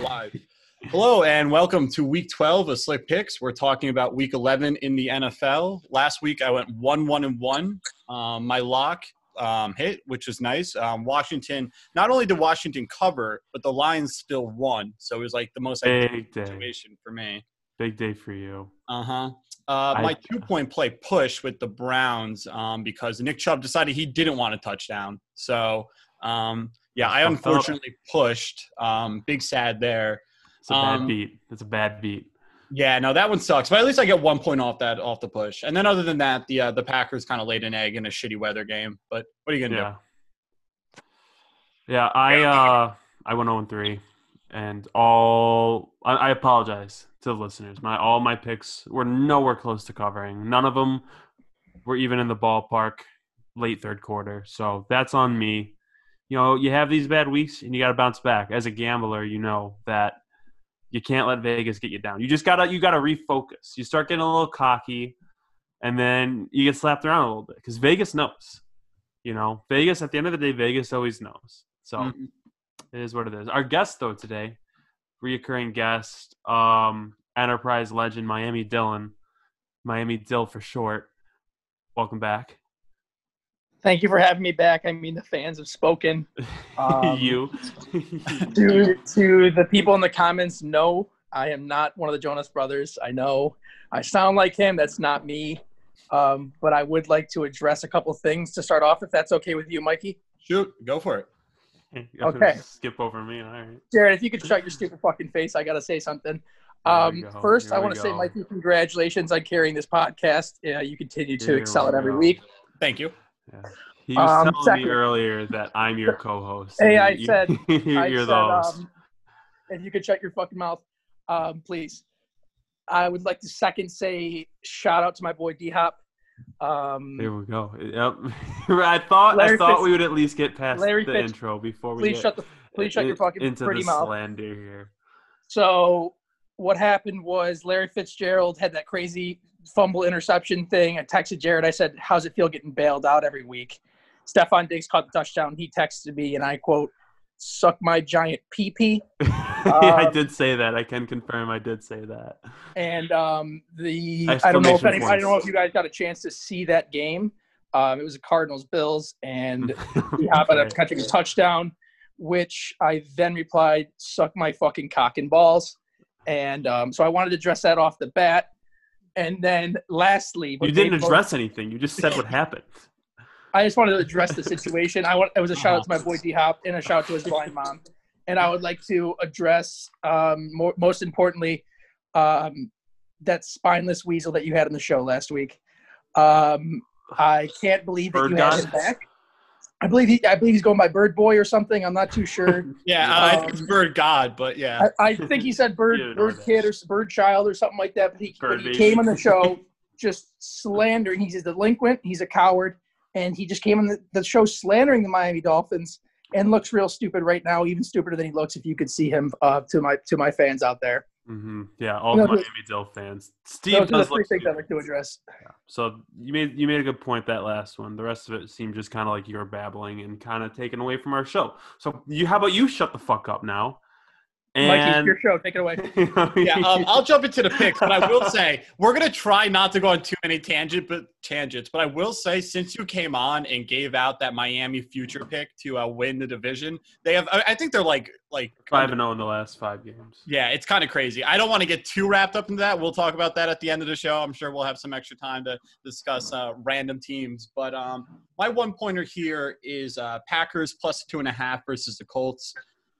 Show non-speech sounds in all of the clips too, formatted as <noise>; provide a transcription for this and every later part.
Live. Hello and welcome to week 12 of Slick Picks. We're talking about week 11 in the NFL. Last week I went 1 1 and 1. Um, my lock um, hit, which was nice. Um, Washington, not only did Washington cover, but the Lions still won. So it was like the most ideal Big day. situation for me. Big day for you. Uh-huh. Uh, I- my two point play push with the Browns um, because Nick Chubb decided he didn't want a touchdown. So, um, yeah, I That's fucked up. unfortunately pushed. Um, big sad there. It's a bad Um, beat. It's a bad beat. Yeah, no, that one sucks. But at least I get one point off that off the push. And then other than that, the uh, the Packers kind of laid an egg in a shitty weather game. But what are you gonna Yeah. Yeah, I uh I went 0 3 and all I, I apologize to the listeners. My all my picks were nowhere close to covering. None of them were even in the ballpark late third quarter. So that's on me. You know, you have these bad weeks and you got to bounce back. As a gambler, you know that you can't let Vegas get you down. You just got to you got to refocus. You start getting a little cocky and then you get slapped around a little bit cuz Vegas knows. You know, Vegas at the end of the day Vegas always knows. So Mhm. it is what it is. Our guest though today, reoccurring guest, um, enterprise legend Miami Dylan, Miami Dill for short. Welcome back. Thank you for having me back. I mean, the fans have spoken. <laughs> Um, you. To to the people in the comments, no, I am not one of the Jonas Brothers. I know I sound like him. That's not me. Um, but I would like to address a couple things to start off, if that's okay with you, Mikey. Shoot, go for it. Okay. Skip over me. All right. Jared, if you could shut your stupid fucking face, I gotta say something. Um, first, Here I want to say. Mikey, congratulations on carrying this podcast. Yeah, you continue to Here excel we at every go. week. Thank you. Yeah. He was Um, telling second- me earlier that I'm your <laughs> co-host. Hey, I you- said- <laughs> you're I the said, host. um, if you could shut your fucking mouth, um, please. I would like to second say shout out to my boy D Hop. Um, There we go. Yep. <laughs> I thought I thought Fitz- we would at least get past Larry the Fitz- intro before we please get shut the please shut your fucking into pretty the mouth. slander here. So what happened was Larry Fitzgerald had that crazy fumble interception thing. I texted Jared. I said, "How's it feel getting bailed out every week?" Stefon Diggs caught the touchdown. He texted me, and I quote, "Suck my giant pee pee." <laughs> I Um, did say that. I can confirm I did say that. And um, the I don't know if any, I don't know if you guys got a chance to see that game. Um, it was a Cardinals Bills, and Okay. happened up catching a touchdown, which I then replied, "Suck my fucking cock and balls." And um, so I wanted to address that off the bat. And then lastly, You didn't address anything. You just said what happened. <laughs> I just wanted to address the situation. I want it was a shout out to my boy <laughs> D Hop and a shout out to his blind mom. And I would like to address um, more, most importantly um, that spineless weasel that you had on the show last week. Um, I can't believe that Bird you had him back. I believe he, I believe he's going by Bird Boy or something. I'm not too sure. <laughs> Yeah, I think it's Um, Bird God, but yeah. I, I think he said Bird You Bird. Kid or Bird Child or something like that. But he, but he came on the show just slandering. He's a delinquent. He's a coward, and he just came on the, the show slandering the Miami Dolphins and looks real stupid right now. Even stupider than he looks if you could see him. Uh, to my to my fans out there, hmm Yeah, all No, Miami Dill fans. Steve the does look things I'd like to address. So you made you made a good point that last one. The rest of it seemed just kind of like you were babbling and kind of taken away from our show. So you, how about you shut the fuck up now? Mikey, your show. Take it away. <laughs> yeah, um, I'll jump into the picks, but I will say we're gonna try not to go on too many tangent, but tangents. But I will say, since you came on and gave out that Miami future pick to uh, win the division, they have. I I think they're like like five and zero in the last five games. Yeah, it's kind of crazy. I don't want to get too wrapped up into that. We'll talk about that at the end of the show. I'm sure we'll have some extra time to discuss uh, random teams. But um, my one pointer here is uh, Packers plus two and a half versus the Colts.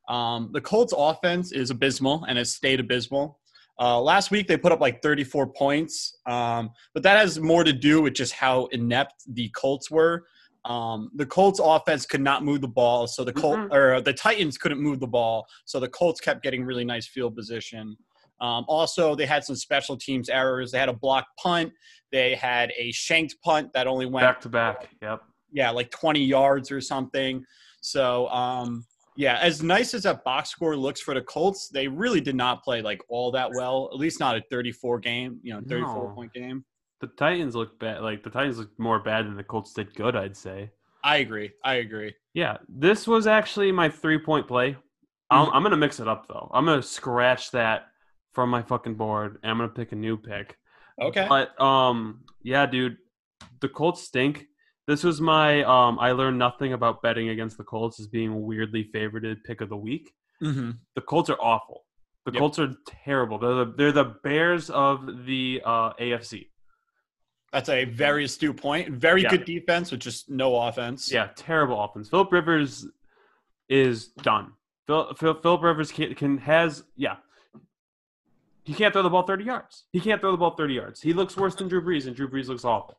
Um, the Colts offense is abysmal and has stayed abysmal. Uh, last week they put up like 34 points, um, but that has more to do with just how inept the Colts were. Um, the Colts offense could not move the ball, so the Colt Mhm. or the Titans couldn't move the ball, so the Colts kept getting really nice field position. Um, also, they had some special teams errors. They had a blocked punt. They had a shanked punt that only went Back to back. Yep. yeah, like 20 yards or something. So, um, yeah, as nice as that box score looks for the Colts, they really did not play like all that well. At least not a 34 game, you know, 34 No. point game. The Titans look bad. Like the Titans look more bad than the Colts did good. I'd say. I agree. I agree. Yeah, this was actually my three point play. I'm, I'm gonna mix it up though. I'm gonna scratch that from my fucking board, and I'm gonna pick a new pick. Okay. But um, yeah, dude, the Colts stink. This was my um. I learned nothing about betting against the Colts as being weirdly favorited pick of the week. hmm The Colts are awful. The Yep. Colts are terrible. They're the they're the Bears of the uh, AFC. That's a very astute point. Very Yeah. good defense with just no offense. Yeah, terrible offense. Philip Rivers is done. Phil, Phil, Philip Rivers can, can has yeah. He can't throw the ball thirty yards. He can't throw the ball thirty yards. He looks worse than Drew Brees, and Drew Brees looks awful.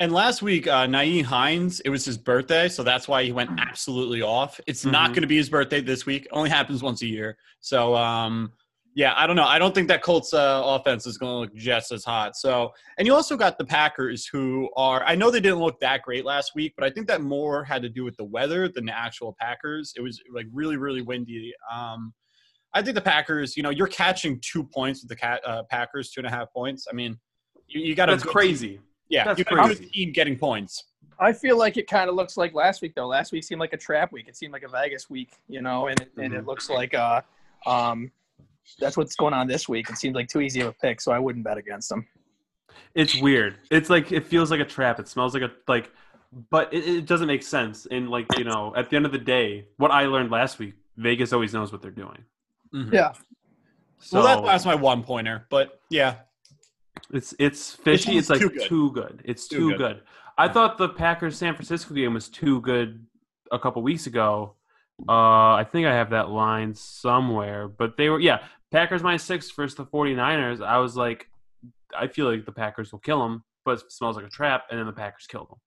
And last week, uh, Nyheim Hines, it was his birthday, so that's why he went absolutely off. It's not Mhm. going to be his birthday this week. It only happens once a year. So, um, yeah, I don't know. I don't think that Colts uh, offense is going to look just as hot. So, and you also got the Packers, who are. I know they didn't look that great last week, but I think that more had to do with the weather than the actual Packers. It was like really, really windy. Um, I think the Packers. You know, you're catching two points with the cat, uh, Packers, two and a half points. I mean, you, you got a That's crazy. Yeah, That's you got a crazy. team getting points. I feel like it kind of looks like last week though. Last week seemed like a trap week. It seemed like a Vegas week, you know, and it, and Mhm. it looks like uh, um, that's what's going on this week. It seems like too easy of a pick, so I wouldn't bet against them. It's weird. It's like it feels like a trap. It smells like a like, but it, it doesn't make sense. And like you know, at the end of the day, what I learned last week, Vegas always knows what they're doing. Yeah, So well, that, that's my one pointer, but yeah, It's it's fishy. It's It's, like too too good. good. It's Too too, good. good. I thought the Packers San Francisco game was too good a couple weeks ago. Uh, I think I have that line somewhere, but they were yeah Packers minus six versus the 49ers. I was like, I feel like the Packers will kill them, but it smells like a trap, and then the Packers kill them.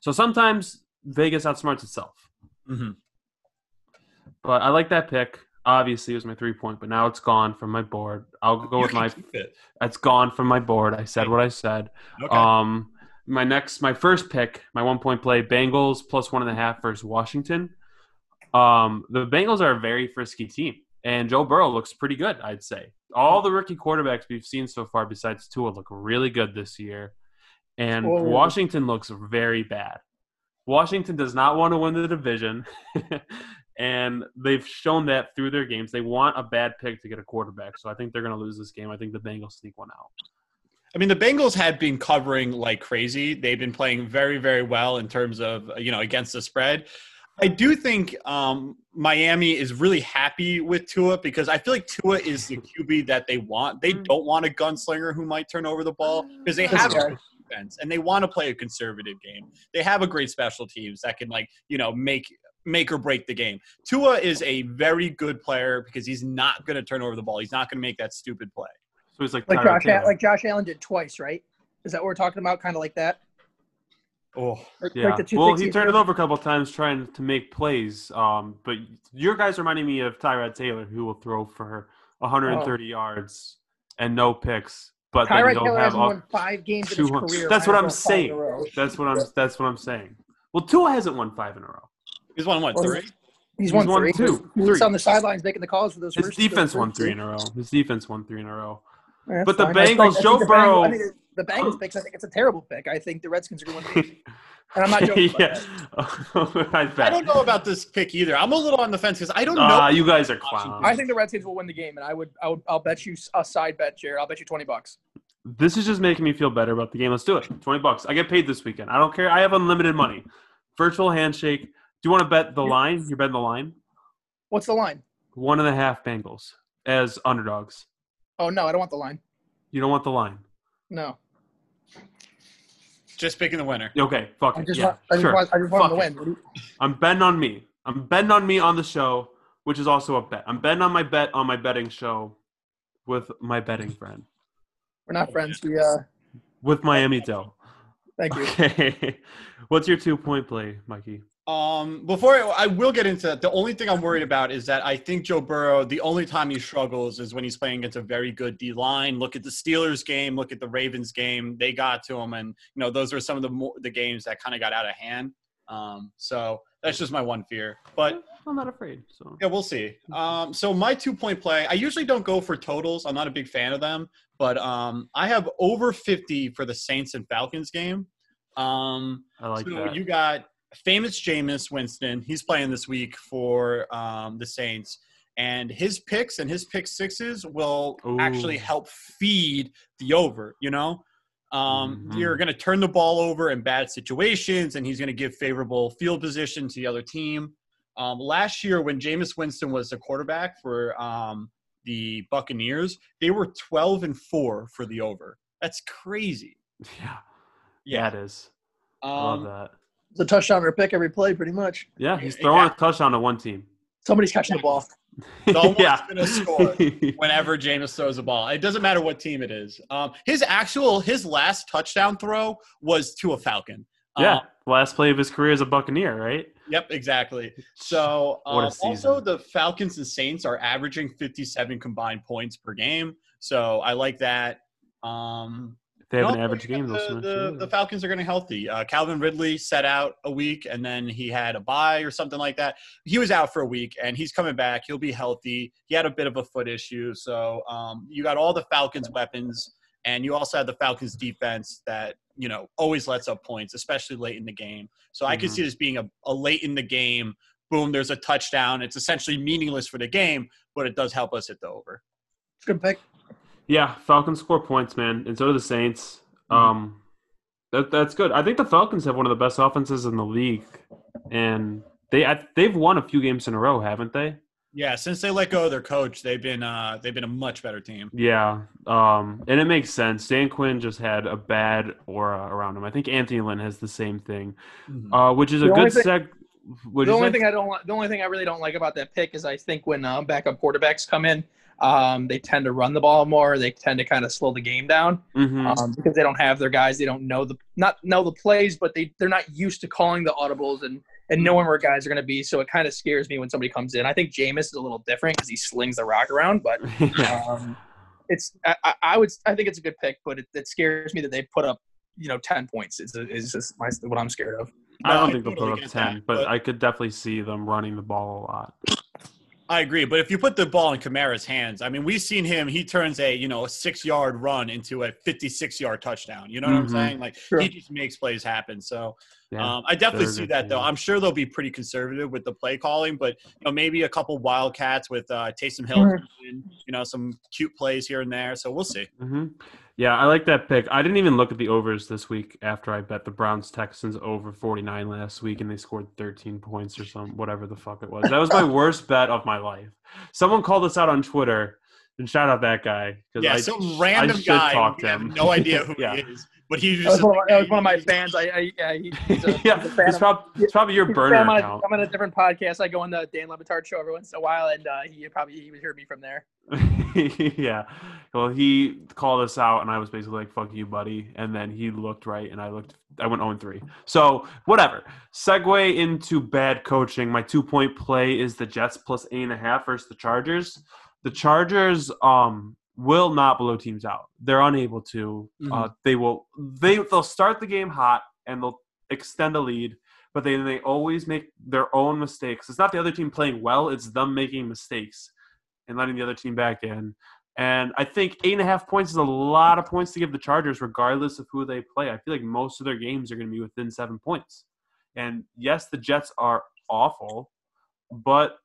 So sometimes Vegas outsmarts itself. mm-hmm. But I like that pick. Obviously, it was my three point, but now it's gone from my board. I'll go with my. it. It's gone from my board. I said what I said. Okay. Um, my next, my first pick, my one point play, Bengals plus one and a half versus Washington. Um, the Bengals are a very frisky team, and Joe Burrow looks pretty good. I'd say all the rookie quarterbacks we've seen so far, besides Tua, look really good this year, and Whoa. Washington looks very bad. Washington does not want to win the division, <laughs> and they've shown that through their games. They want a bad pick to get a quarterback, so I think they're going to lose this game. I think the Bengals sneak one out. I mean, the Bengals had been covering like crazy. They've been playing very, very well in terms of you know against the spread. I do think um, Miami is really happy with Tua because I feel like Tua is the <laughs> QB that they want. They don't want a gunslinger who might turn over the ball because they have a <laughs> defense and they want to play a conservative game. They have a great special teams that can like you know make make or break the game. Tua is a very good player because he's not going to turn over the ball. He's not going to make that stupid play. So he's like like Tyrod Josh, Taylor. like Josh Allen did twice, right? Is that what we're talking about? Kind of like that. Oh, Like, Yeah. like well, he turned it over a couple times trying to make plays. Um, but your guys reminding me of Tyrod Taylor, who will throw for 130 yards and no picks. But then Tyrod he'll Taylor have hasn't won five games in his career. That's what I'm well five in saying. That's what I'm. That's what I'm saying. Well, Tua hasn't won five in a row. He's won what Well, three? He's He's won won three. two, He was three. on the sidelines making the calls for those. His first, defense those won three in a row. His defense won three in a row. Yeah, But the fine. I think- Bengals, I think Joe the Burrow- Bengals, I think the Bengals picks. I think it's a terrible pick. I think the Redskins are going to win. <laughs> And I'm not joking. about yeah, that. <laughs> I I don't know about this pick either. I'm a little on the fence because I don't know. Ah, you guys are clowns. I think the Redskins will win the game, and I would, I would, I'll bet you a side bet, Jared. I'll bet you twenty bucks. This is just making me feel better about the game. Let's do it. 20 bucks. I get paid this weekend. I don't care. I have unlimited money. Virtual handshake. Do you want to bet the line? You're betting the line? What's the line? One and a half Bengals as underdogs. Oh no, I don't want the line. You don't want the line. No, Just picking the winner. Okay, fuck I it. just Yeah, want, I just sure. want, I just want them to Fuck win. it. What do you- I'm betting on me. I'm betting on me on the show, which is also a bet. I'm betting on my bet on my betting show with my betting friend, We're not friends. We, uh, with Miami Dell. thank you. Okay. <laughs> What's your two point play, Mikey? Um, before I, I will get into that, the only thing I'm worried about is that I think Joe Burrow, the only time he struggles is when he's playing against a very good D line. Look at the Steelers game, look at the Ravens game. They got to him, and you know those are some of the more, the games that kind of got out of hand. Um, so that's just my one fear. But I'm not afraid. So yeah, we'll see. Um, so my two point play, I usually don't go for totals. I'm not a big fan of them, but um, I have over 50 for the Saints and Falcons game. Um, I like so that. you got famous Jameis Winston. He's playing this week for um, the Saints. and his picks and his pick sixes will actually help feed the over. You know, um, Mhm. you're going to turn the ball over in bad situations, and he's going to give favorable field position to the other team. Um, last year, when Jameis Winston was the quarterback for um, the Buccaneers, they were 12 and four for the over. That's crazy. <laughs> Yeah, yeah, it is. I love Um, that. It's a touchdown or a pick every play, pretty much. Yeah, he's yeah. throwing a touchdown to one team. Somebody's catching the ball. <laughs> Someone's yeah, gonna score. <laughs> whenever Jameis throws a ball. It doesn't matter what team it is. Um, his actual his last touchdown throw was to a Falcon. yeah. Um, Last play of his career as a Buccaneer, right? yep, exactly. So What a um, also the Falcons and Saints are averaging 57 combined points per game. So I like that. Um, If they have no, an average game, they'll the, the, you. the Falcons are going to healthy. Uh, Calvin Ridley set out a week and then he had a bye or something like that. He was out for a week and he's coming back. He'll be healthy. He had a bit of a foot issue. So um, you got all the Falcons' weapons and you also have the Falcons' defense that, you know, always lets up points, especially late in the game. So I could Mhm. see this being a, a late in the game. Boom, there's a touchdown. It's essentially meaningless for the game, but it does help us hit the over. It's a good pick. Yeah, Falcons score points, man, and so do the Saints. Mhm. Um, that that's good. I think the Falcons have one of the best offenses in the league, and they I, they've won a few games in a row, haven't they? Yeah, since they let go of their coach, they've been uh, they've been a much better team. Yeah, um, and it makes sense. Dan Quinn just had a bad aura around him. I think Anthony Lynn has the same thing, uh, which is a The only good thing- seg. What'd the only say? thing I don't like, the only thing I really don't like about that pick is I think when uh, backup quarterbacks come in, um, they tend to run the ball more. They tend to kind of slow the game down Mhm. um, because they don't have their guys. They don't know the not know the plays, but they they're not used to calling the audibles and and knowing where guys are going to be. So it kind of scares me when somebody comes in. I think Jameis is a little different because he slings the rock around, but <laughs> um, it's I, I- I would I think it's a good pick, but it, it scares me that they put up you know ten points. Is is just my, what I'm scared of. I don't I think they'll put up ten, that, but, but- I could definitely see them running the ball a lot. I agree, but if you put the ball in Kamara's hands, I mean, we've seen him. He turns a you know a six yard run into a fifty six yard touchdown. You know what Mhm. I'm saying? Like Sure. he just makes plays happen. So Yeah, um, I definitely see that though. I'm sure they'll be pretty conservative with the play calling, but you know maybe a couple wildcats with uh, Taysom Hill, and, you know some cute plays here and there. So we'll see. hmm Yeah, I like that pick. I didn't even look at the overs this week after I bet the Browns Texans over 49 last week and they scored 13 points or some whatever the fuck it was. That was my <laughs> worst bet of my life. Someone called us out on Twitter and shout out that guy because Yeah, I, some random I guy. talk we to have him. no idea who <laughs> Yeah. he is, but he That was, just one of, my- that was <laughs> one of my fans. I, I yeah, he, he's a, <laughs> yeah, he's it's, of- prob- it's probably your burner. I'm on, a. I'm on a different podcast. I go on the Dan Le Batard show every once in a while, and uh, he probably he would hear me from there. <laughs> yeah. Well, he called us out, and I was basically like, "Fuck you, buddy." And then he looked right, and I looked. I went 0 3. So whatever. Segue into bad coaching. My two point play is the Jets plus eight and a half versus the Chargers. The Chargers um will not blow teams out. They're unable to. Uh, they will. They they'll start the game hot and they'll extend a lead, but then they always make their own mistakes. It's not the other team playing well; it's them making mistakes and letting the other team back in. And I think eight and a half points is a lot of points to give the Chargers, regardless of who they play. I feel like most of their games are going to be within seven points. And yes, the Jets are awful, but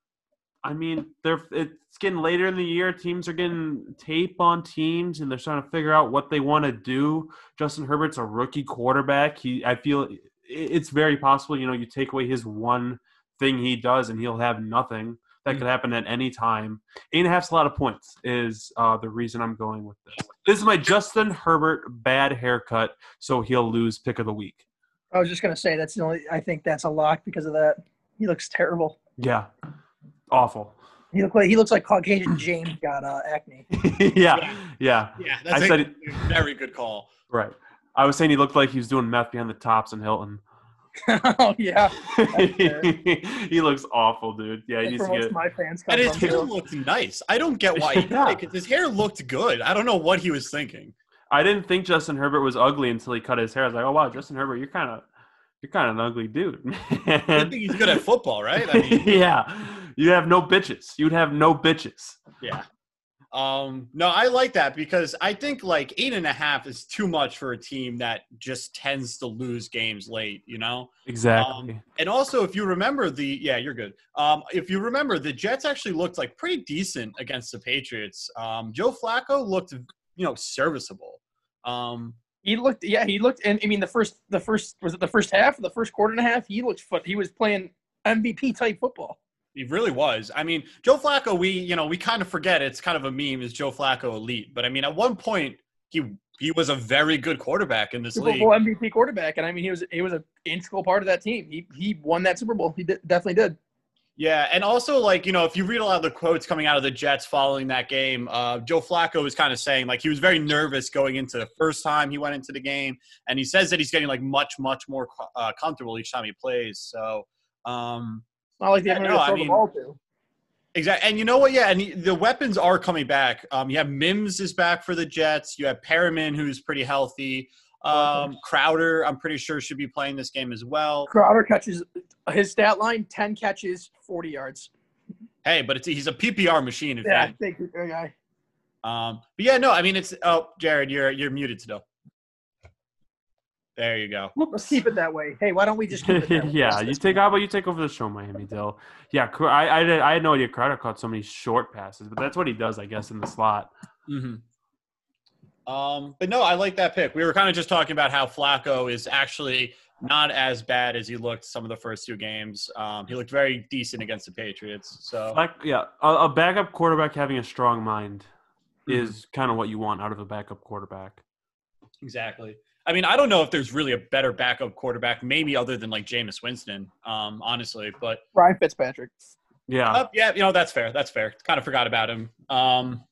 I mean, they're it's getting later in the year. Teams are getting tape on teams, and they're trying to figure out what they want to do. Justin Herbert's a rookie quarterback. He, I feel, it's very possible. You know, you take away his one thing he does, and he'll have nothing. That could happen at any time. Eight and a half's a lot of points. Is uh, the reason I'm going with this. This is my Justin Herbert bad haircut, so he'll lose pick of the week. I was just gonna say that's the only. I think that's a lock because of that. He looks terrible. Yeah, awful. He look like he looks like Caucasian <clears throat> James got uh, acne. <laughs> yeah, yeah. Yeah, I that's said a very good call. Right. I was saying he looked like he was doing meth behind the tops in Hilton. <laughs> oh yeah, fair. <laughs> he looks awful, dude. Yeah, he that's needs where to most get. of my fans come And his hair too. looked nice. I don't get why he did Yeah. it because his hair looked good. I don't know what he was thinking. I didn't think Justin Herbert was ugly until he cut his hair. I was like, oh wow, Justin Herbert, you're kind of, you're kind of an ugly dude. I think he's good at football, right? I mean, yeah, you have no bitches. You'd have no bitches. yeah. Um, no, I like that because I think like eight and a half is too much for a team that just tends to lose games late, you know? Exactly. Um, and also, if you remember the, yeah, you're good. Um, if you remember, the Jets actually looked like pretty decent against the Patriots. Um, Joe Flacco looked, you know, serviceable. Um, He looked, yeah, he looked, and I mean, the first, the first was it the first half, the first quarter and a half? He looked, foot. He was playing MVP type football. He really was. I mean, Joe Flacco, we you know we kind of forget it's kind of a meme is Joe Flacco elite, but I mean at one point he he was a very good quarterback in this Super league. Bowl MVP quarterback, and I mean, he was he was an integral part of that team. He he won that Super Bowl. He did, definitely did. Yeah, and also like you know if you read a lot of the quotes coming out of the Jets following that game, uh, Joe Flacco was kind of saying like he was very nervous going into the first time he went into the game, and he says that he's getting like much much more uh, comfortable each time he plays. So. Um, not like they Yeah, have no, to I mean- the ball to. Exactly, and you know what? Yeah, and he- the weapons are coming back. Um, you have Mims is back for the Jets. You have Perriman, who's pretty healthy. Um, Crowder, I'm pretty sure should be playing this game as well. Crowder catches his stat line: ten catches, forty yards. Hey, but it's, he's a PPR machine. Yeah, yeah. thank you, guy. Um, but yeah, no, I mean it's. Oh, Jared, you're you're muted still. There you go. Let's keep it that way. Hey, why don't we just keep it that way? <laughs> yeah, you take. How about you take over the show, Miami Dill? Yeah, I I, did, I had no idea Crowder caught so many short passes, but that's what he does, I guess, in the slot. hmm Um, but no, I like that pick. We were kind of just talking about how Flacco is actually not as bad as he looked some of the first two games. Um, he looked very decent against the Patriots. So Like, yeah, a, a backup quarterback having a strong mind Mhm. is kind of what you want out of a backup quarterback. exactly. I mean, I don't know if there's really a better backup quarterback, maybe other than like Jameis Winston, um, honestly. But Ryan Fitzpatrick. Yeah, Uh, yeah, you know that's fair. That's fair. Kind of forgot about him. Um,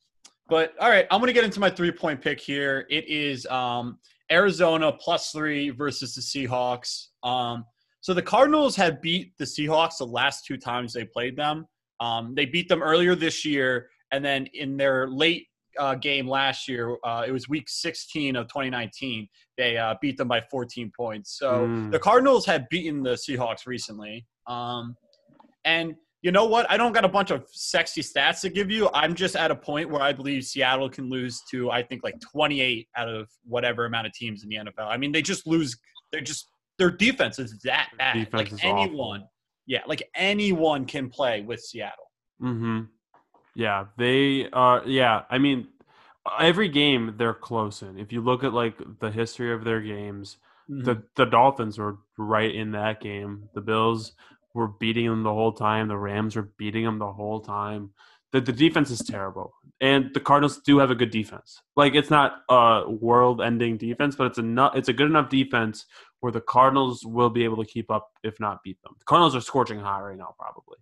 but all right, I'm going to get into my three point pick here. It is um, Arizona plus three versus the Seahawks. Um, so the Cardinals have beat the Seahawks the last two times they played them. Um, they beat them earlier this year, and then in their late uh, game last year, uh, it was Week 16 of 2019. They uh, beat them by 14 points. So Mm. the Cardinals have beaten the Seahawks recently. Um, and you know what? I don't got a bunch of sexy stats to give you. I'm just at a point where I believe Seattle can lose to I think like 28 out of whatever amount of teams in the NFL. I mean, they just lose. They're just their defense is that bad. Defense like is anyone, awful. yeah, like anyone can play with Seattle. Mm-hmm. Yeah, they are. Yeah, I mean, every game they're close in. If you look at like the history of their games, Mm-hmm. the the Dolphins were right in that game. The Bills were beating them the whole time. The Rams were beating them the whole time. The the defense is terrible, and the Cardinals do have a good defense. Like it's not a world-ending defense, but it's enough. It's a good enough defense where the Cardinals will be able to keep up, if not beat them. The Cardinals are scorching hot right now, probably.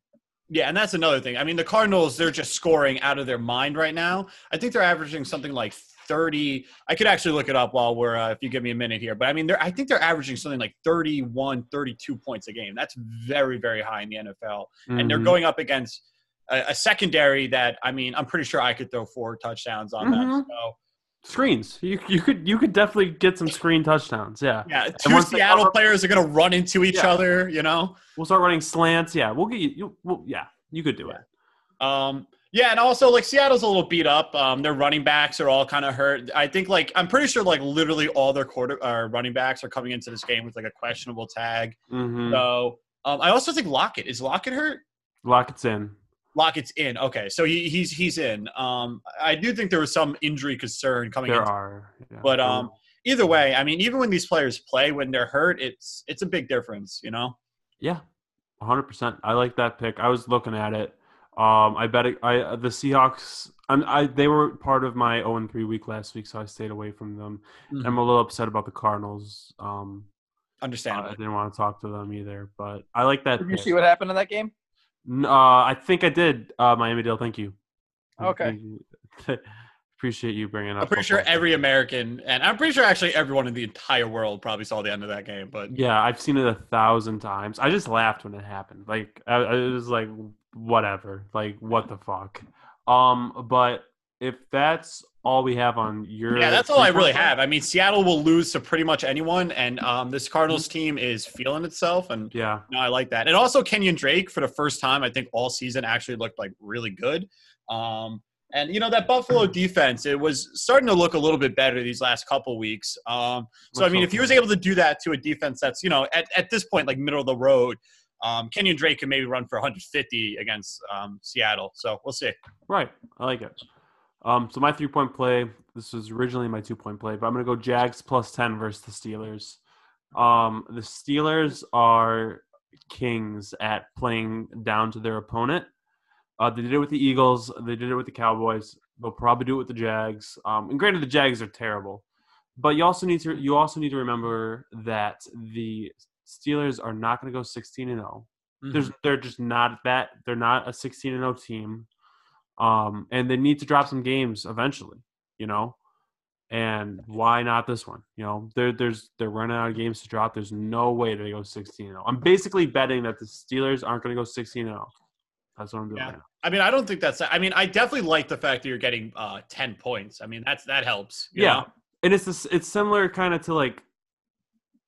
Yeah, and that's another thing. I mean, the Cardinals, they're just scoring out of their mind right now. I think they're averaging something like 30. I could actually look it up while we're, uh, if you give me a minute here. But I mean, they're, I think they're averaging something like 31, 32 points a game. That's very, very high in the NFL. And they're Mhm. going up against a, a secondary that, I mean, I'm pretty sure I could throw four touchdowns on Mhm. that. So, screens. You you could you could definitely get some screen touchdowns. Yeah, yeah, And two they Seattle players are going to run into each Yeah. other, you know? we'll start running slants. Yeah, we'll get you. you we'll, yeah, you could do it. Um, yeah, and also like Seattle's a little beat up. Um, their running backs are all kind of hurt. I think like I'm pretty sure like literally all their quarter uh, running backs are coming into this game with like a questionable tag. Mm-hmm. So um, I also think Lockett is Lockett hurt. Lockett's in. Lockett's in. Okay, so he, he's he's in. Um, I do think there was some injury concern coming There in. are. Yeah. But um, either way, I mean, even when these players play when they're hurt, it's it's a big difference, you know. yeah, 100. percent I like that pick. I was looking at it. Um, I bet it, I the Seahawks. I'm, I they were part of my 0 and 3 week last week, so I stayed away from them. Mhm. I'm a little upset about the Cardinals. Um, Understand. I didn't want to talk to them either, but I like that. Did you see what happened in that game? Uh, I think I did. Uh, Miami Dale, thank you. Okay. <laughs> Appreciate you bringing up. I'm pretty sure every American, and I'm pretty sure actually everyone in the entire world probably saw the end of that game. But Yeah, I've seen it a thousand times. I just laughed when it happened. Like I, I was like, whatever. Like what the fuck. Um, but if that's all we have on your, yeah, that's all I really have. I mean, Seattle will lose to pretty much anyone, and um, this Cardinals team is feeling itself, and? Yeah, no, I like that. And also, Kenyon Drake for the first time, I think all season actually looked like really good. Um, And you know that Buffalo defense, it was starting to look a little bit better these last couple weeks. Um, so I mean, if he was able to do that to a defense that's you know at, at this point like middle of the road, um, Kenyon Drake could maybe run for 150 against um, Seattle. So we'll see. Right. I like it. Um, so my three point play, this was originally my two point play, but I'm gonna go Jags plus ten versus the Steelers. Um, the Steelers are kings at playing down to their opponent. Uh, they did it with the Eagles. They did it with the Cowboys. They'll probably do it with the Jags. Um, and granted, the Jags are terrible, but you also need to you also need to remember that the Steelers are not going to go 16 and 0. There's they're just not that they're not a 16 and 0 team. Um, and they need to drop some games eventually, you know. And why not this one? You know, there there's they're running out of games to drop. There's no way they go 16 0. I'm basically betting that the Steelers aren't going to go 16 0. That's what I'm doing Yeah. right now. I mean, I don't think that's. I mean, I definitely like the fact that you're getting uh, 10 points. I mean, that's that helps. you Yeah. know? And it's this, it's similar kind of to like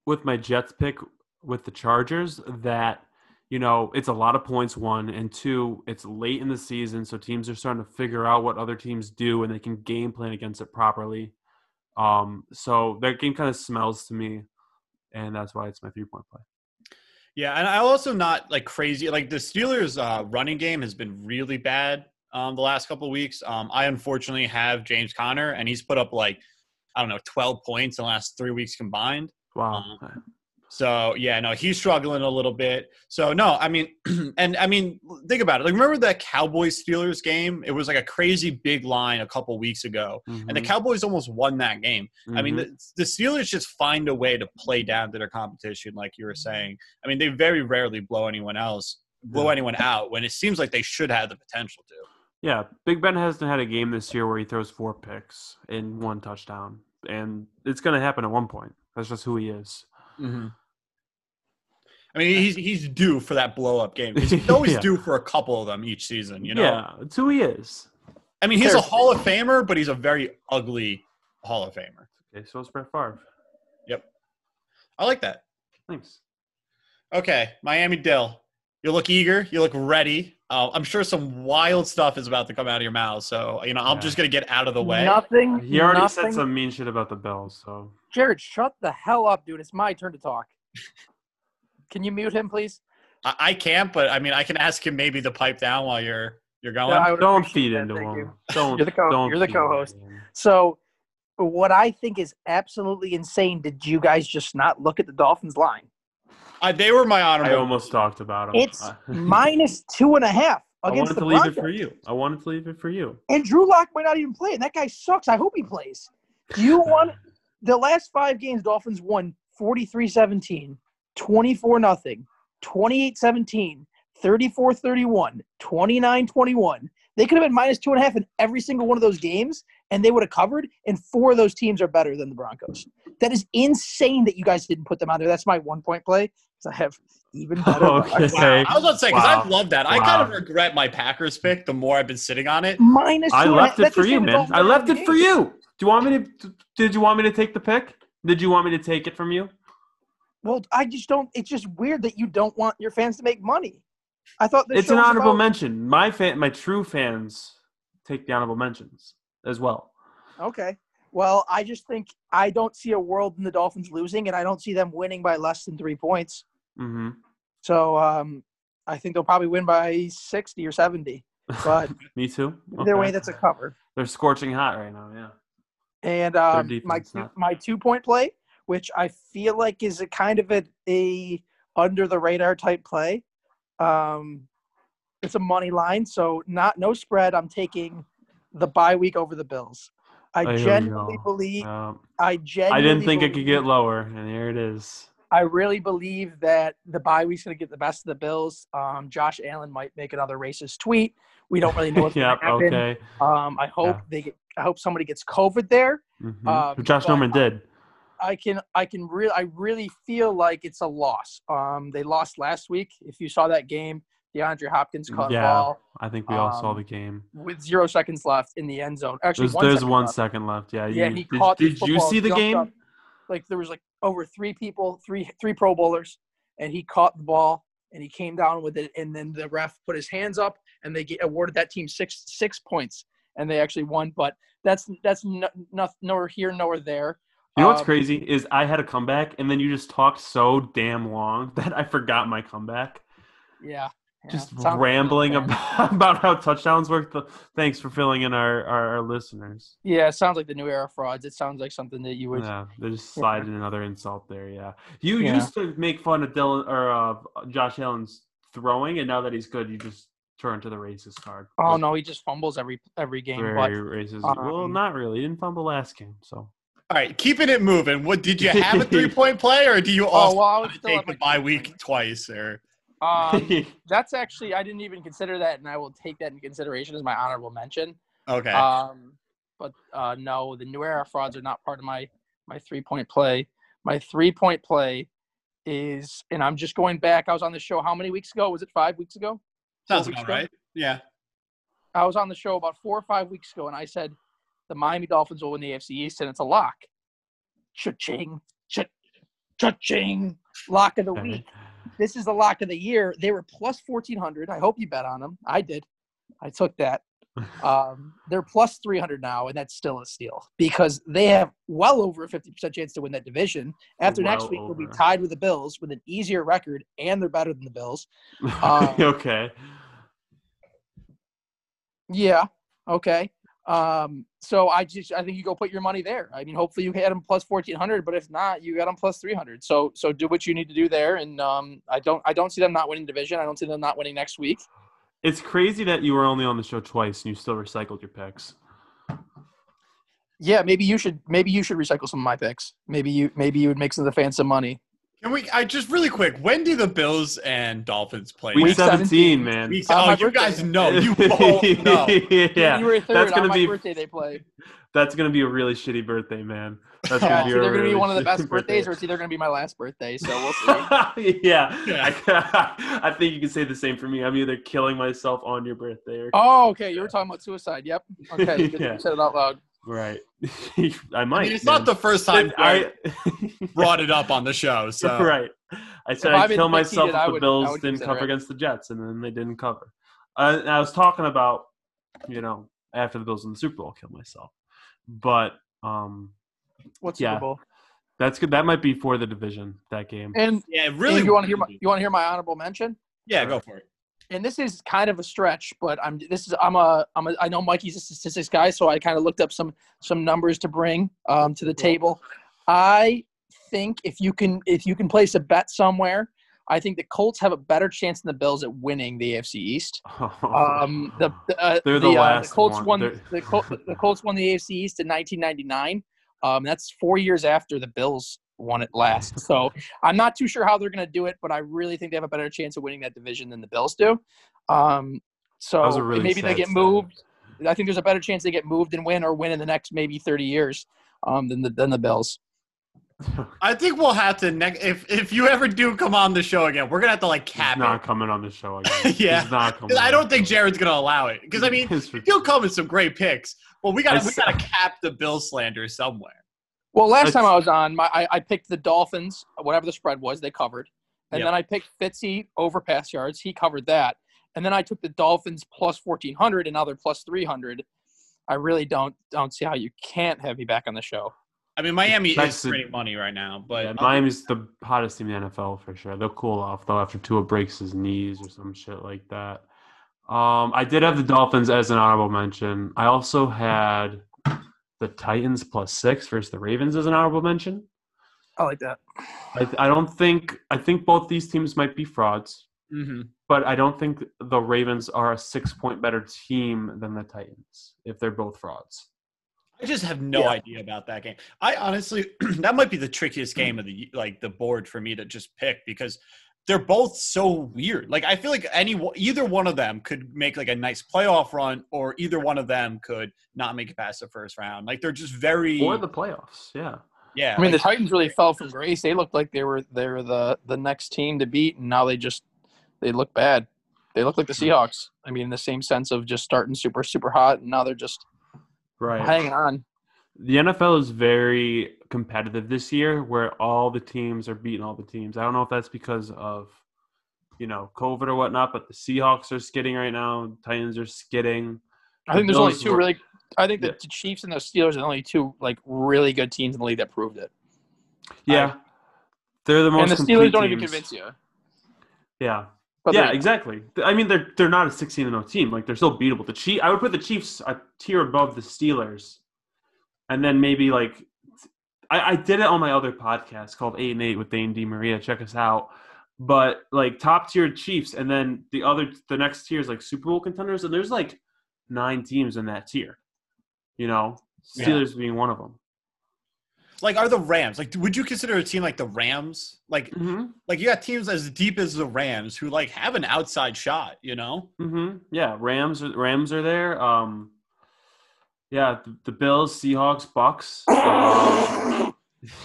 with my Jets pick with the Chargers that you know it's a lot of points one and two it's late in the season so teams are starting to figure out what other teams do and they can game plan against it properly. Um, so that game kind of smells to me, and that's why it's my three point play. Yeah, and I also not like crazy. Like the Steelers' uh, running game has been really bad um, the last couple of weeks. Um, I unfortunately have James Conner, and he's put up like I don't know, 12 points in the last three weeks combined. Wow. So yeah, no, he's struggling a little bit. So no, I mean, <clears throat> and I mean, think about it. Like, remember that Cowboys Steelers game? It was like a crazy big line a couple weeks ago, and the Mhm, Cowboys almost won that game. I mean, mhm. the, the Steelers just find a way to play down to their competition, like you were saying. I mean, they very rarely blow anyone else, blow Yeah. anyone out when it seems like they should have the potential to. Yeah, Big Ben hasn't had a game this year where he throws four picks and one touchdown, and it's going to happen at one point. That's just who he is. Mm-hmm. I mean, he's he's due for that blow up game. He's <laughs> always Yeah. due for a couple of them each season. You know, Yeah, it's who he is. I mean, he's a Hall of Famer, but he's a very ugly Hall of Famer. Okay, so it's Brett Favre. Yep, I like that. Thanks. Okay, Miami Dill. You look eager. You look ready. Uh, I'm sure some wild stuff is about to come out of your mouth. So you know, I'm Yeah. just gonna get out of the way. Nothing. He already nothing. said some mean shit about the Bills, so Jared, shut the hell up, dude. It's my turn to talk. <laughs> Can you mute him, please? I, I can't, but I mean, I can ask him maybe to pipe down while you're you're going. Yeah, I would don't feed that, into thank him. you. <laughs> Don't. You're the co- don't you're the co-host. So, what I think is absolutely insane. Did you guys just not look at the Dolphins line? Uh, they were my honor. I almost talked about him. It's I- <laughs> minus two and a half I against wanted to leave Broncos. it for you. I wanted to leave it for you. And Drew Lock might not even play. And that guy sucks. I hope he plays. Do you want <laughs> the last five games? Dolphins won 43-17, 24 nothing, 28-17, 34-31, 29-21. They could have been minus two and a half in every single one of those games, and they would have covered. And four of those teams are better than the Broncos. That is insane that you guys didn't put them on there. That's my one point play because I have even better. <laughs> Okay. Wow. I was about to say because Wow. I love that. I kind of regret my Packers pick. The more I've been sitting on it, Minus two I left half. it That's for you, man. I left the it for you. Do you want me to? Did you want me to take the pick? Did you want me to take it from you? Well, I just don't. It's just weird that you don't want your fans to make money. I thought it's an honorable about- mention. My fan, my true fans, take the honorable mentions as well. Okay. Well, I just think I don't see a world in the Dolphins losing, and I don't see them winning by less than three points. Mm-hmm. So um, I think they'll probably win by sixty or seventy. But <laughs> Me too. either way, that's a cover. They're scorching hot right now. Yeah. And um, my two, my two point play, which I feel like is a kind of a, a under the radar type play. Um, it's a money line, so not no spread. I'm taking the bye week over the Bills. I you genuinely believe. Um, I I didn't think it could get lower, and here it is. I really believe that the bye week's going to get the best of the Bills. Um, Josh Allen might make another racist tweet. We don't really know what's <laughs> yep. going to happen. Okay. Um, I hope Yeah. they get. I hope somebody gets COVID there. Mhm. Um, Josh Norman did. I can. I can really. I really feel like it's a loss. Um, they lost last week. If you saw that game, DeAndre Hopkins caught Yeah. ball I think we all saw um, the game. with zero seconds left in the end zone. Actually, There's, one there's second one left. second left. Yeah. Yeah, you, he did, caught the Did you see the game? up. Like there was like over three people, three three Pro Bowlers, and he caught the ball and he came down with it, and then the ref put his hands up and they get, awarded that team six six points. and they actually won. But that's that's no, no, nowhere here, nowhere there. You know what's Um, crazy is I had a comeback, and then you just talked so damn long <laughs> that I forgot my comeback. Yeah. yeah. Just like rambling about, <laughs> about how touchdowns work. Thanks for filling in our, our, our listeners. Yeah, it sounds like the new era frauds. It sounds like something that you would. Yeah, they just Yeah. sliding another insult there. Yeah, you Yeah. used to make fun of Dylan or uh, Josh Allen's throwing, and now that he's good, you just turn to the racist card. Oh no, he just fumbles every every game. very But racist. well, um, not really. He didn't fumble last game, so All right, keeping it moving. What did you have a <laughs> three point play, or do you oh well, I want would still take the my bye week twice? Or Um, <laughs> that's actually I didn't even consider that, and I will take that in consideration as my honorable mention. okay, Um, but uh, no, the new era frauds are not part of my my three point play. My three point play is, and I'm just going back. I was on the show how many weeks ago? Was it five weeks ago? sounds weeks about ago? right. Yeah. I was on the show about four or five weeks ago, and I said the Miami Dolphins will win the AFC East, and it's a lock. Cha-ching, cha- cha-ching, lock of the week. This is the lock of the year. They were plus fourteen hundred. I hope you bet on them. I did. I took that. <laughs> Um, they're plus three hundred now, and that's still a steal because they have well over a fifty percent chance to win that division. After next Well week, they'll be tied with the Bills with an easier record, and they're better than the Bills. <laughs> Um, okay. Yeah. Okay. Um, so I just I think you go put your money there. I mean, hopefully you get them plus fourteen hundred, but if not, you got them plus three hundred. So so do what you need to do there. And um, I don't I don't see them not winning division. I don't see them not winning next week. It's crazy that you were only on the show twice and you still recycled your picks. Yeah, maybe you should maybe you should recycle some of my picks. Maybe you maybe you would make some of the fans some money. Can we? I just really quick. When do the Bills and Dolphins play? Week, Week 17, 17, man. Week- On oh, you birthday. guys know. You <laughs> both know. yeah, January third that's gonna my be birthday they play. <laughs> that's gonna be a really shitty birthday, man. That's gonna it's be either a gonna be one of the best shitty <laughs> birthdays or it's either gonna be my last birthday. So we'll see. yeah, Yeah. I, I think you can say the same for me. I'm either killing myself on your birthday or oh, okay. You were talking about suicide. Yep. Okay. Good Yeah. you said it out loud. Right. <laughs> I might. I mean, it's man. not the first time I I <laughs> brought it up on the show. <laughs> So right. I said If I'd kill myself if the would- Bills didn't cover it. against the Jets, and then they didn't cover. Uh, I was talking about, you know, after the Bills in the Super Bowl, kill myself. But um, What's Yeah. Super Bowl? that's good. That might be for the division. That game. And yeah, really, really. you want to hear my you want to hear my honorable mention? yeah, go for it. And this is kind of a stretch, but I'm this is I'm a I'm a I know Mikey's a statistics guy, so I kind of looked up some some numbers to bring um, to the table. I think if you can if you can place a bet somewhere, I think the Colts have a better chance than the Bills at winning the AFC East. <laughs> Um, the the, uh, They're the the, uh, the Colts one. won the, Col- the Colts won the AFC East in 1999. Um, that's four years after the Bills won it last. <laughs> So I'm not too sure how they're going to do it, but I really think they have a better chance of winning that division than the Bills do. Um, so That was a and really maybe they get stat. moved. I think there's a better chance they get moved and win or win in the next maybe 30 years um, than the than the Bills. <laughs> I think we'll have to next if if you ever do come on the show again, we're gonna have to like He's cap not it. coming on the show <laughs> again. Yeah. He's not coming. I don't think. Jared's gonna allow it because I mean It's he'll come with some great picks, but we gotta I we gotta cap the Bill slander somewhere. Well, last time I was on, my I, I picked the Dolphins, whatever the spread was, they covered. And Yep. then I picked Fitzy over pass yards. He covered that. And then I took the Dolphins plus 1400 and now they're plus 300. I really don't don't see how you can't have me back on the show. I mean Miami That's is the- printing money right now, but Yeah, Miami's the hottest team in the NFL for sure. They'll cool off though after Tua breaks his knees or some shit like that. Um, I did have the Dolphins as an honorable mention. I also had the Titans plus six versus the Ravens as an honorable mention. I like that. I, I don't think I think both these teams might be frauds, Mhm. but I don't think the Ravens are a six point better team than the Titans if they're both frauds. I just have no Yeah. idea about that game. I honestly, <clears throat> that might be the trickiest game of the like the board for me to just pick because they're both so weird. Like I feel like any either one of them could make like a nice playoff run, or either one of them could not make it past the first round. Like they're just very Or the playoffs, yeah. yeah. I mean, the Titans really fell from grace. They looked like they were they were the the next team to beat, and now they just they look bad. They look like the mm-hmm. Seahawks. I mean, in the same sense of just starting super super hot, and now they're just Right. hanging on. the NFL is very competitive this year, where all the teams are beating all the teams. I don't know if that's because of you know COVID or whatnot, but the Seahawks are skidding right now. Titans are skidding. I think The there's only two were- really I think Yeah. the Chiefs and the Steelers are the only two like really good teams in the league that proved it. Yeah, they're the most. and the Steelers don't even convince you. Yeah, But yeah, exactly. I mean, they're they're not a 16 0 team. Like they're still beatable. The Chief, I would put the Chiefs a tier above the Steelers, and then maybe like I, I did it on my other podcast called Eight and Eight with Dane D Maria. Check us out. But like top tier Chiefs, and then the other the next tier is like Super Bowl contenders, and there's like nine teams in that tier. You know, Yeah. Steelers being one of them. Like, are the Rams like? Would you consider a team like the Rams like? Mm-hmm. Like you got teams as deep as the Rams who like have an outside shot. You know. Mm-hmm. Yeah, Rams. are- Rams are there. Um, yeah, the, the Bills, Seahawks, Bucks. <laughs> Um,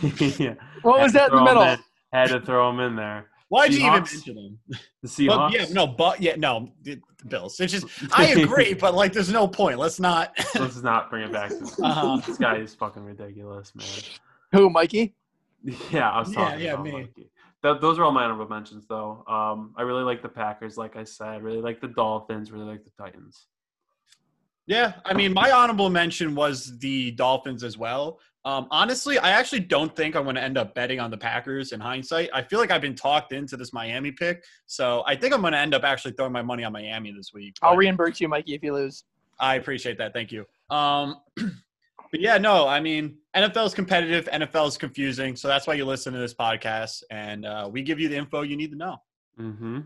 <laughs> yeah, What was that in the middle? in. Had to throw them in there. Why'd you even mention them? The But Seahawks. yeah, no, but yeah, no, the, the Bills. It's just I <laughs> agree, but like, there's no point. Let's not. Let's not bring it back to this. Uh-huh. This guy is fucking ridiculous, man. Who, Mikey? Yeah, I was Yeah, talking yeah, about me. Mikey. Th- those are all my honorable mentions, though. Um, I really like the Packers, like I said. Really like the Dolphins. Really like the Titans. Yeah, I mean, my honorable mention was the Dolphins as well. Um, honestly, I actually don't think I'm going to end up betting on the Packers in hindsight. I feel like I've been talked into this Miami pick, so I think I'm going to end up actually throwing my money on Miami this week. I'll reimburse you, Mikey, if you lose. I appreciate that. Thank you. Um, <clears throat> but yeah, no, I mean, NFL is competitive, NFL is confusing, so that's why you listen to this podcast, and uh, we give you the info you need to know. Mm-hmm.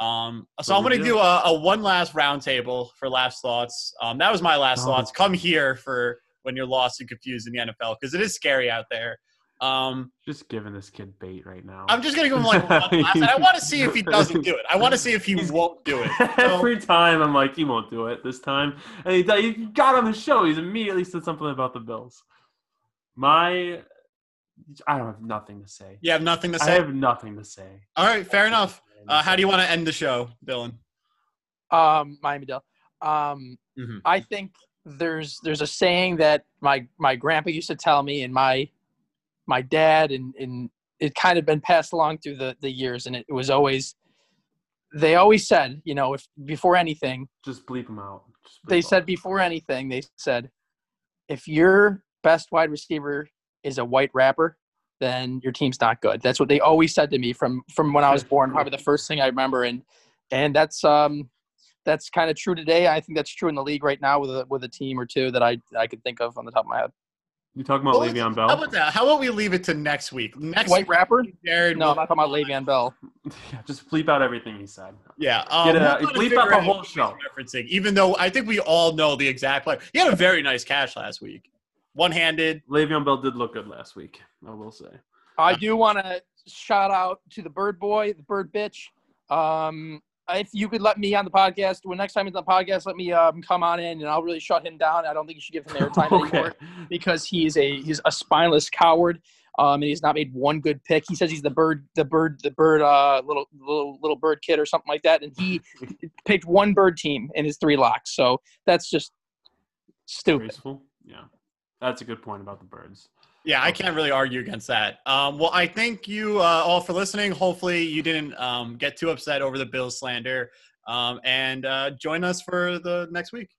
Um, so I'm going to do. a, a one last roundtable for last thoughts. Um, that was my last Oh. thoughts. Come here for when you're lost and confused in the NFL because it is scary out there. Um, Just giving this kid bait right now. I'm just going to give him like one last, and I want to see if he doesn't do it. I want to see if he won't do it. <laughs> So, Every time I'm like, he won't do it this time. And he, he got on the show. He's immediately said something about the Bills. My, I don't have nothing to say. you have nothing to say. I have nothing to say. All right, fair enough. Uh, how do you want to end the show, Dylan? Um, Miami Dell. Um, Mhm. I think there's there's a saying that my my grandpa used to tell me, and my my dad, and and it kind of been passed along through the the years, and it was always they always said, you know, if before anything, Just bleep them out. Bleep they him said before anything, they said, if your best wide receiver is a white rapper, then your team's not good. That's what they always said to me from from when I was born. <laughs> Probably the first thing I remember, and and that's um that's kind of true today. I think that's true in the league right now with a with a team or two that I I could think of on the top of my head. You talking about Well, Le'Veon How Bell? about that? How about we leave it to next week? Next White rapper? Jared. No, I'm not talking about Le'Veon Bell. <laughs> <laughs> yeah, just bleep out everything he said. Yeah, um, Get it we'll out. Bleep out the whole show. Referencing, even though I think we all know the exact player. He had a very nice catch last week, one-handed. Le'Veon Bell did look good last week. I will say. I do want to shout out to the bird boy, the bird bitch. Um, if you could let me on the podcast, when next time he's on the podcast, let me um, come on in and I'll really shut him down. I don't think you should give him airtime <laughs> anymore because he's a he's a spineless coward. Um, and he's not made one good pick. He says he's the bird, the bird, the bird, uh, little little little bird kid or something like that. And he <laughs> picked one bird team in his three locks. So that's just stupid. Graceful. Yeah, that's a good point about the birds. Yeah, I can't really argue against that. Um, well, I thank you uh, all for listening. Hopefully, you didn't um, get too upset over the Bills slander. Um, and uh, join us for the next week.